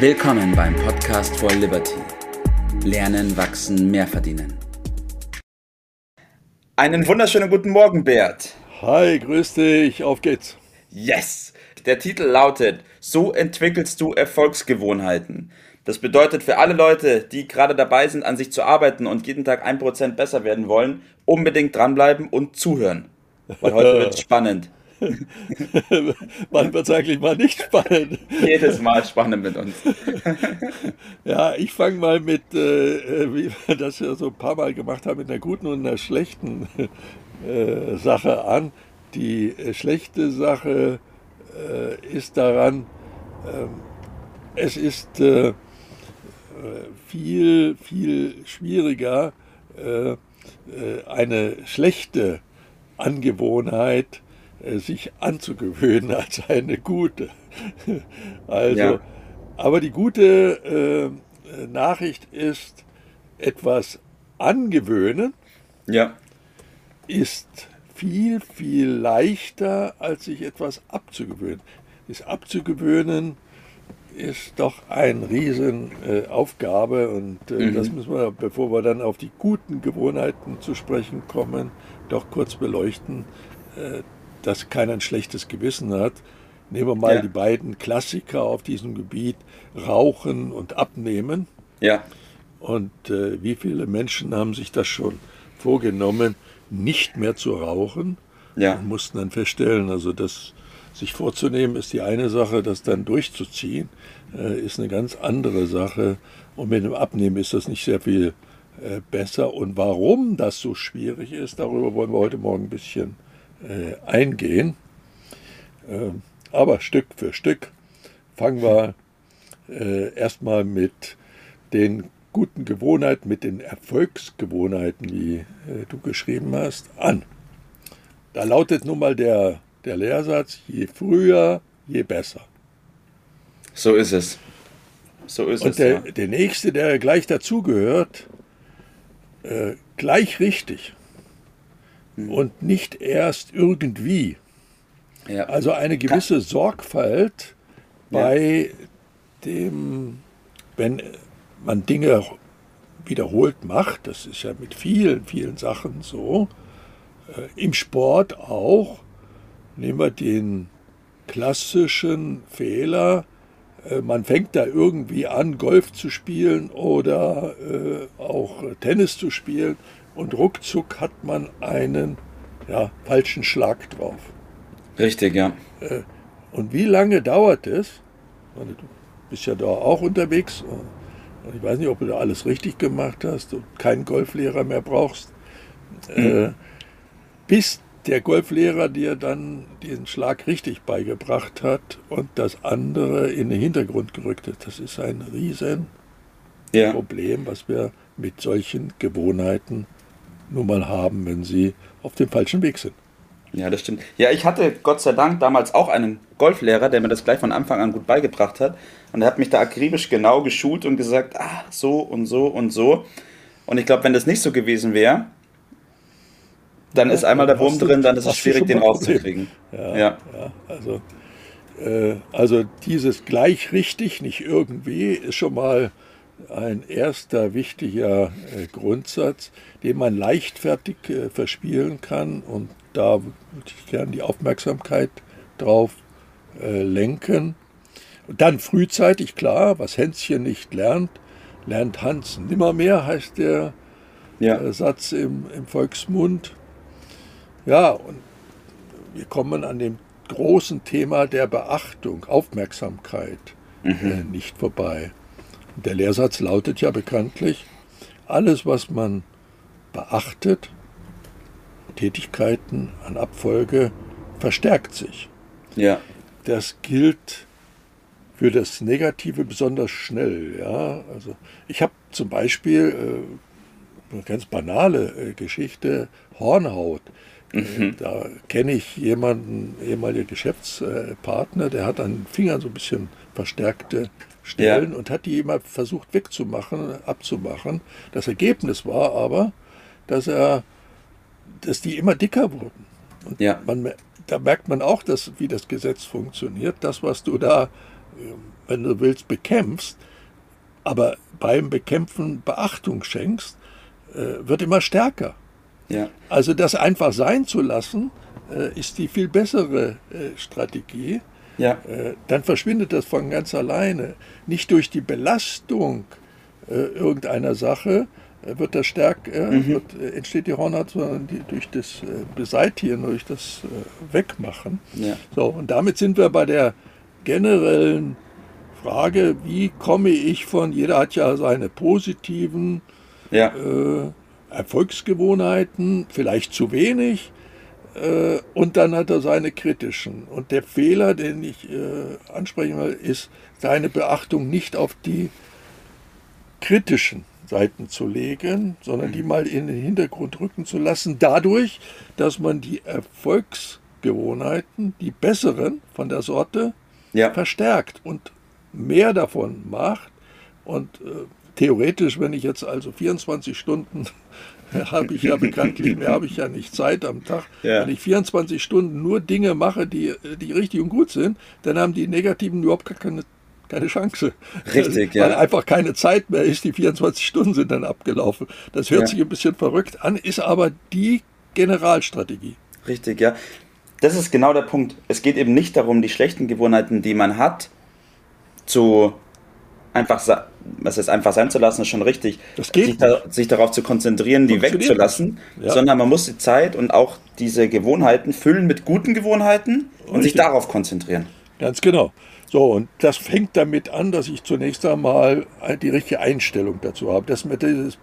Willkommen beim Podcast for Liberty. Lernen, wachsen, mehr verdienen. Einen wunderschönen guten Morgen, Bert. Hi, grüß dich, auf geht's. Yes! Der Titel lautet So entwickelst du Erfolgsgewohnheiten. Das bedeutet für alle Leute, die gerade dabei sind, an sich zu arbeiten und jeden Tag ein Prozent besser werden wollen, unbedingt dranbleiben und zuhören. Weil heute wird es spannend. Wird es eigentlich mal nicht spannend? Jedes Mal spannend mit uns. ja, ich fange mal mit, äh, wie wir das ja so ein paar Mal gemacht haben, mit einer guten und einer schlechten äh, Sache an. Die äh, schlechte Sache äh, ist daran, ähm, es ist äh, viel, viel schwieriger, äh, eine schlechte Angewohnheit sich anzugewöhnen als eine gute. Also, ja. aber die gute äh, Nachricht ist, etwas angewöhnen ja. ist viel, viel leichter, als sich etwas abzugewöhnen. Das Abzugewöhnen ist doch eine Riesenaufgabe äh, und äh, mhm. das müssen wir, bevor wir dann auf die guten Gewohnheiten zu sprechen kommen, doch kurz beleuchten, äh, dass keiner ein schlechtes Gewissen hat. Nehmen wir mal ja. die beiden Klassiker auf diesem Gebiet, Rauchen und Abnehmen. Ja. Und äh, wie viele Menschen haben sich das schon vorgenommen, nicht mehr zu rauchen ja. und mussten dann feststellen, also das sich vorzunehmen ist die eine Sache, das dann durchzuziehen äh, ist eine ganz andere Sache. Und mit dem Abnehmen ist das nicht sehr viel äh, besser. Und warum das so schwierig ist, darüber wollen wir heute Morgen ein bisschen äh, eingehen. Ähm, aber Stück für Stück fangen wir äh, erstmal mit den guten Gewohnheiten, mit den Erfolgsgewohnheiten, wie äh, du geschrieben hast, an. Da lautet nun mal der, der Lehrsatz, je früher, je besser. So ist es. So ist Und es. Der, ja. der nächste, der gleich dazugehört, äh, gleich richtig mhm. und nicht erst irgendwie. Ja. Also eine gewisse Sorgfalt bei ja. dem, wenn man Dinge wiederholt macht, das ist ja mit vielen, vielen Sachen so, äh, im Sport auch, nehmen wir den klassischen Fehler, äh, man fängt da irgendwie an, Golf zu spielen oder äh, auch Tennis zu spielen und ruckzuck hat man einen ja, falschen Schlag drauf. Richtig, ja. Äh, und wie lange dauert es? Du bist ja da auch unterwegs und ich weiß nicht, ob du da alles richtig gemacht hast und keinen Golflehrer mehr brauchst, mhm. bis der Golflehrer dir dann diesen Schlag richtig beigebracht hat und das andere in den Hintergrund gerückt hat. Das ist ein riesen ja. Problem, was wir mit solchen Gewohnheiten nun mal haben, wenn sie auf dem falschen Weg sind. Ja, das stimmt. Ja, ich hatte Gott sei Dank damals auch einen Golflehrer, der mir das gleich von Anfang an gut beigebracht hat. Und er hat mich da akribisch genau geschult und gesagt, ah, so und so und so. Und ich glaube, wenn das nicht so gewesen wäre, dann ist einmal der Wurm drin, dann ist es schwierig, den rauszukriegen. Ja, ja. ja also, äh, also dieses gleich richtig, nicht irgendwie, ist schon mal ein erster wichtiger äh, Grundsatz, den man leichtfertig äh, verspielen kann. Und da würde ich gerne die Aufmerksamkeit drauf äh, lenken. Und dann frühzeitig, klar, was Hänschen nicht lernt, lernt Hans nimmermehr, heißt der ja. Satz im, im Volksmund. Ja, und wir kommen an dem großen Thema der Beachtung, Aufmerksamkeit mhm. äh, nicht vorbei. Der Lehrsatz lautet ja bekanntlich, alles, was man beachtet, Tätigkeiten an Abfolge, verstärkt sich. Ja. Das gilt für das Negative besonders schnell. Ja? Also ich habe zum Beispiel äh, eine ganz banale äh, Geschichte, Hornhaut. Mhm. Da kenne ich jemanden, ehemaliger Geschäftspartner, der hat an den Fingern so ein bisschen verstärkte Stellen ja. und hat die immer versucht wegzumachen, abzumachen. Das Ergebnis war aber, dass er, dass die immer dicker wurden. Und ja. man, da merkt man auch, dass, wie das Gesetz funktioniert. Das, was du da wenn du willst, bekämpfst, aber beim Bekämpfen Beachtung schenkst, äh, wird immer stärker. Ja. Also das einfach sein zu lassen, äh, ist die viel bessere äh, Strategie. Ja. Äh, dann verschwindet das von ganz alleine. Nicht durch die Belastung äh, irgendeiner Sache äh, wird das stärk, Mhm. wird, entsteht die Hornhaut, sondern die, durch das Beseitigen, durch das Wegmachen. Ja. So, und damit sind wir bei der generellen Frage, wie komme ich von, jeder hat ja seine positiven Ja. Erfolgsgewohnheiten, vielleicht zu wenig, äh, und dann hat er seine kritischen. Und der Fehler, den ich äh, ansprechen will, ist, seine Beachtung nicht auf die kritischen Seiten zu legen, sondern die mal in den Hintergrund rücken zu lassen, dadurch, dass man die Erfolgsgewohnheiten, die besseren von der Sorte, Ja. verstärkt und mehr davon macht. Und äh, theoretisch, wenn ich jetzt also 24 Stunden habe ich ja bekanntlich, mehr habe ich ja nicht Zeit am Tag. Ja. Wenn ich 24 Stunden nur Dinge mache, die, die richtig und gut sind, dann haben die Negativen überhaupt gar keine, keine Chance. Richtig, Weil ja. einfach keine Zeit mehr ist, die 24 Stunden sind dann abgelaufen. Das hört Ja. sich ein bisschen verrückt an, ist aber die Generalstrategie. Richtig, ja. Das ist genau der Punkt. Es geht eben nicht darum, die schlechten Gewohnheiten, die man hat, zu einfach, was ist einfach sein zu lassen, ist schon richtig. Das geht sich, da, sich darauf zu konzentrieren, die wegzulassen. Ja. sondern man muss die Zeit und auch diese Gewohnheiten füllen mit guten Gewohnheiten und sich Richtig. darauf konzentrieren. Ganz genau. So, und das fängt damit an, dass ich zunächst einmal die richtige Einstellung dazu habe, dass mir dieses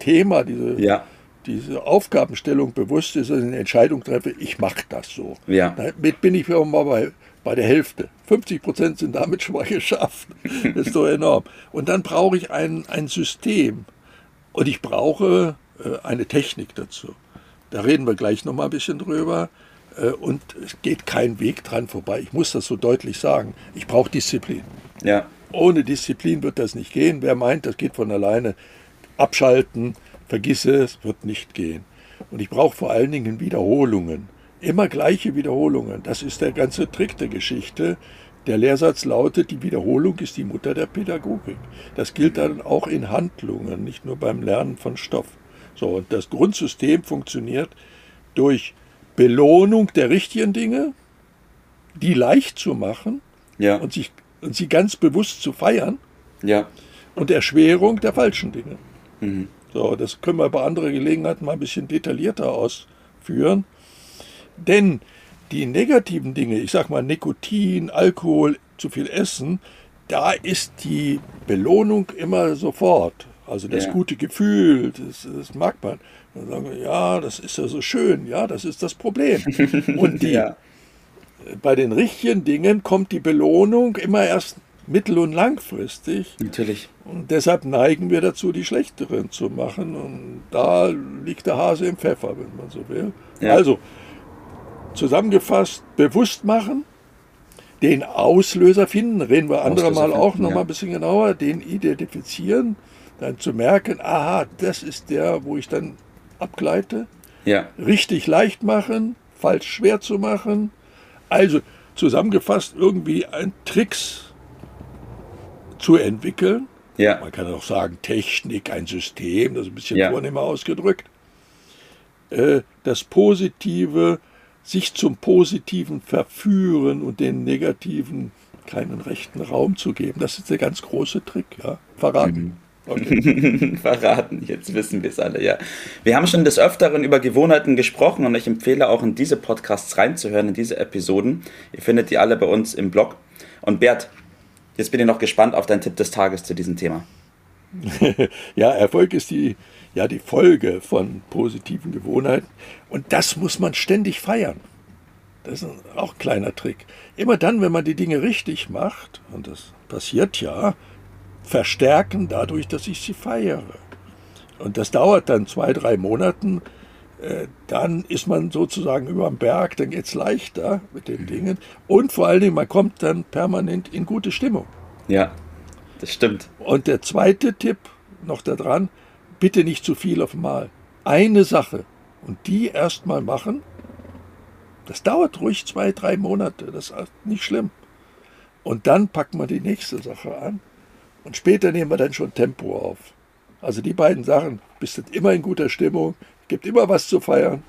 Thema, diese, Ja, diese Aufgabenstellung bewusst ist, dass ich eine Entscheidung treffe, ich mache das so. Ja. Damit bin ich schon mal bei, bei der Hälfte. 50 Prozent sind damit schon mal geschafft. Das ist doch enorm. Und dann brauche ich ein, ein System. Und ich brauche äh, eine Technik dazu. Da reden wir gleich noch mal ein bisschen drüber. Äh, und es geht kein Weg dran vorbei. Ich muss das so deutlich sagen. Ich brauche Disziplin. ja, Ohne Disziplin wird das nicht gehen. Wer meint, das geht von alleine, abschalten, vergiss es, wird nicht gehen. Und ich brauche vor allen Dingen Wiederholungen. Immer gleiche Wiederholungen. Das ist der ganze Trick der Geschichte. Der Lehrsatz lautet, die Wiederholung ist die Mutter der Pädagogik. Das gilt dann auch in Handlungen, nicht nur beim Lernen von Stoff. So, und das Grundsystem funktioniert durch Belohnung der richtigen Dinge, die leicht zu machen, ja, und, sich, und sie ganz bewusst zu feiern ja, und Erschwerung der falschen Dinge. Mhm. So, das können wir bei anderer Gelegenheit mal ein bisschen detaillierter ausführen. Denn die negativen Dinge, ich sag mal Nikotin, Alkohol, zu viel Essen, da ist die Belohnung immer sofort. Also das Ja. gute Gefühl, das, das mag man. Dann sagen wir, ja, das ist ja so schön, ja, das ist das Problem. Und die, ja, bei den richtigen Dingen kommt die Belohnung immer erst mittel- und langfristig. natürlich. Und deshalb neigen wir dazu, die schlechteren zu machen. Und da liegt der Hase im Pfeffer, wenn man so will. Ja. Also, zusammengefasst, bewusst machen, den Auslöser finden, reden wir andere Auslöser Mal auch finden, noch ja. mal ein bisschen genauer, den identifizieren, dann zu merken, aha, das ist der, wo ich dann abgleite Ja, richtig leicht machen, falsch schwer zu machen. Also zusammengefasst irgendwie ein Tricks zu entwickeln. ja, Man kann auch sagen Technik, ein System, das ist ein bisschen Ja. vornehmer ausgedrückt. Äh, Das Positive, sich zum Positiven verführen und den Negativen keinen rechten Raum zu geben. Das ist der ganz große Trick. Ja? Verraten. Okay. verraten. Jetzt wissen wir es alle, ja. Wir haben schon des Öfteren über Gewohnheiten gesprochen und ich empfehle auch in diese Podcasts reinzuhören, in diese Episoden. Ihr findet die alle bei uns im Blog. Und Bert, jetzt bin ich noch gespannt auf deinen Tipp des Tages zu diesem Thema. Ja, Erfolg ist die, ja, die Folge von positiven Gewohnheiten. Und das muss man ständig feiern. Das ist auch ein kleiner Trick. Immer dann, wenn man die Dinge richtig macht, und das passiert ja, verstärken dadurch, dass ich sie feiere. Und das dauert dann zwei, drei Monaten. Äh, Dann ist man sozusagen über dem Berg, dann geht es leichter mit den Dingen. Und vor allen Dingen, man kommt dann permanent in gute Stimmung. Ja, das stimmt. Und der zweite Tipp noch da dran, bitte nicht zu viel auf einmal. Eine Sache und die erstmal machen. Das dauert ruhig zwei, drei Monate, das ist nicht schlimm. Und dann packen wir die nächste Sache an. Und später nehmen wir dann schon Tempo auf. Also die beiden Sachen, bist du immer in guter Stimmung, gibt immer was zu feiern.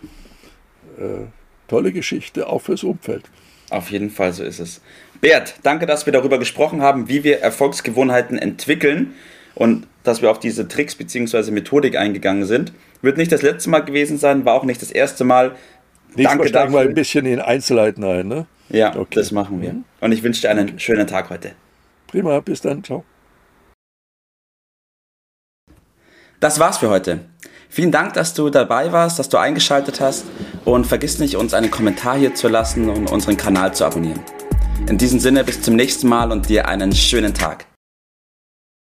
Äh, tolle Geschichte, auch fürs Umfeld. Auf jeden Fall, so ist es. Bert, danke, dass wir darüber gesprochen haben, wie wir Erfolgsgewohnheiten entwickeln und dass wir auf diese Tricks bzw. Methodik eingegangen sind. Wird nicht das letzte Mal gewesen sein, war auch nicht das erste Mal. Nächstes Danke Mal steigen wir ein bisschen in Einzelheiten ein, ne? Ja, okay. das machen wir. Und ich wünsche dir einen schönen Tag heute. Prima, bis dann, ciao. Das war's für heute. Vielen Dank, dass du dabei warst, dass du eingeschaltet hast und vergiss nicht, uns einen Kommentar hier zu lassen und unseren Kanal zu abonnieren. In diesem Sinne bis zum nächsten Mal und dir einen schönen Tag.